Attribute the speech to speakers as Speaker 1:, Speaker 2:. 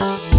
Speaker 1: you